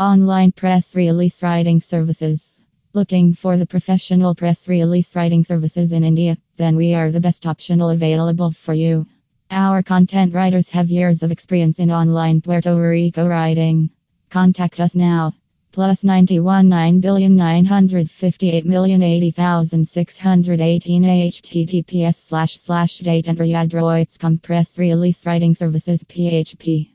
Online press release writing services. Looking for the professional press release writing services in India? Then we are the best option available for you. Our content writers have years of experience in online Puerto Rico writing. Contact us now. Plus 91 9 billion 958 million https slash slash date and press release writing services php.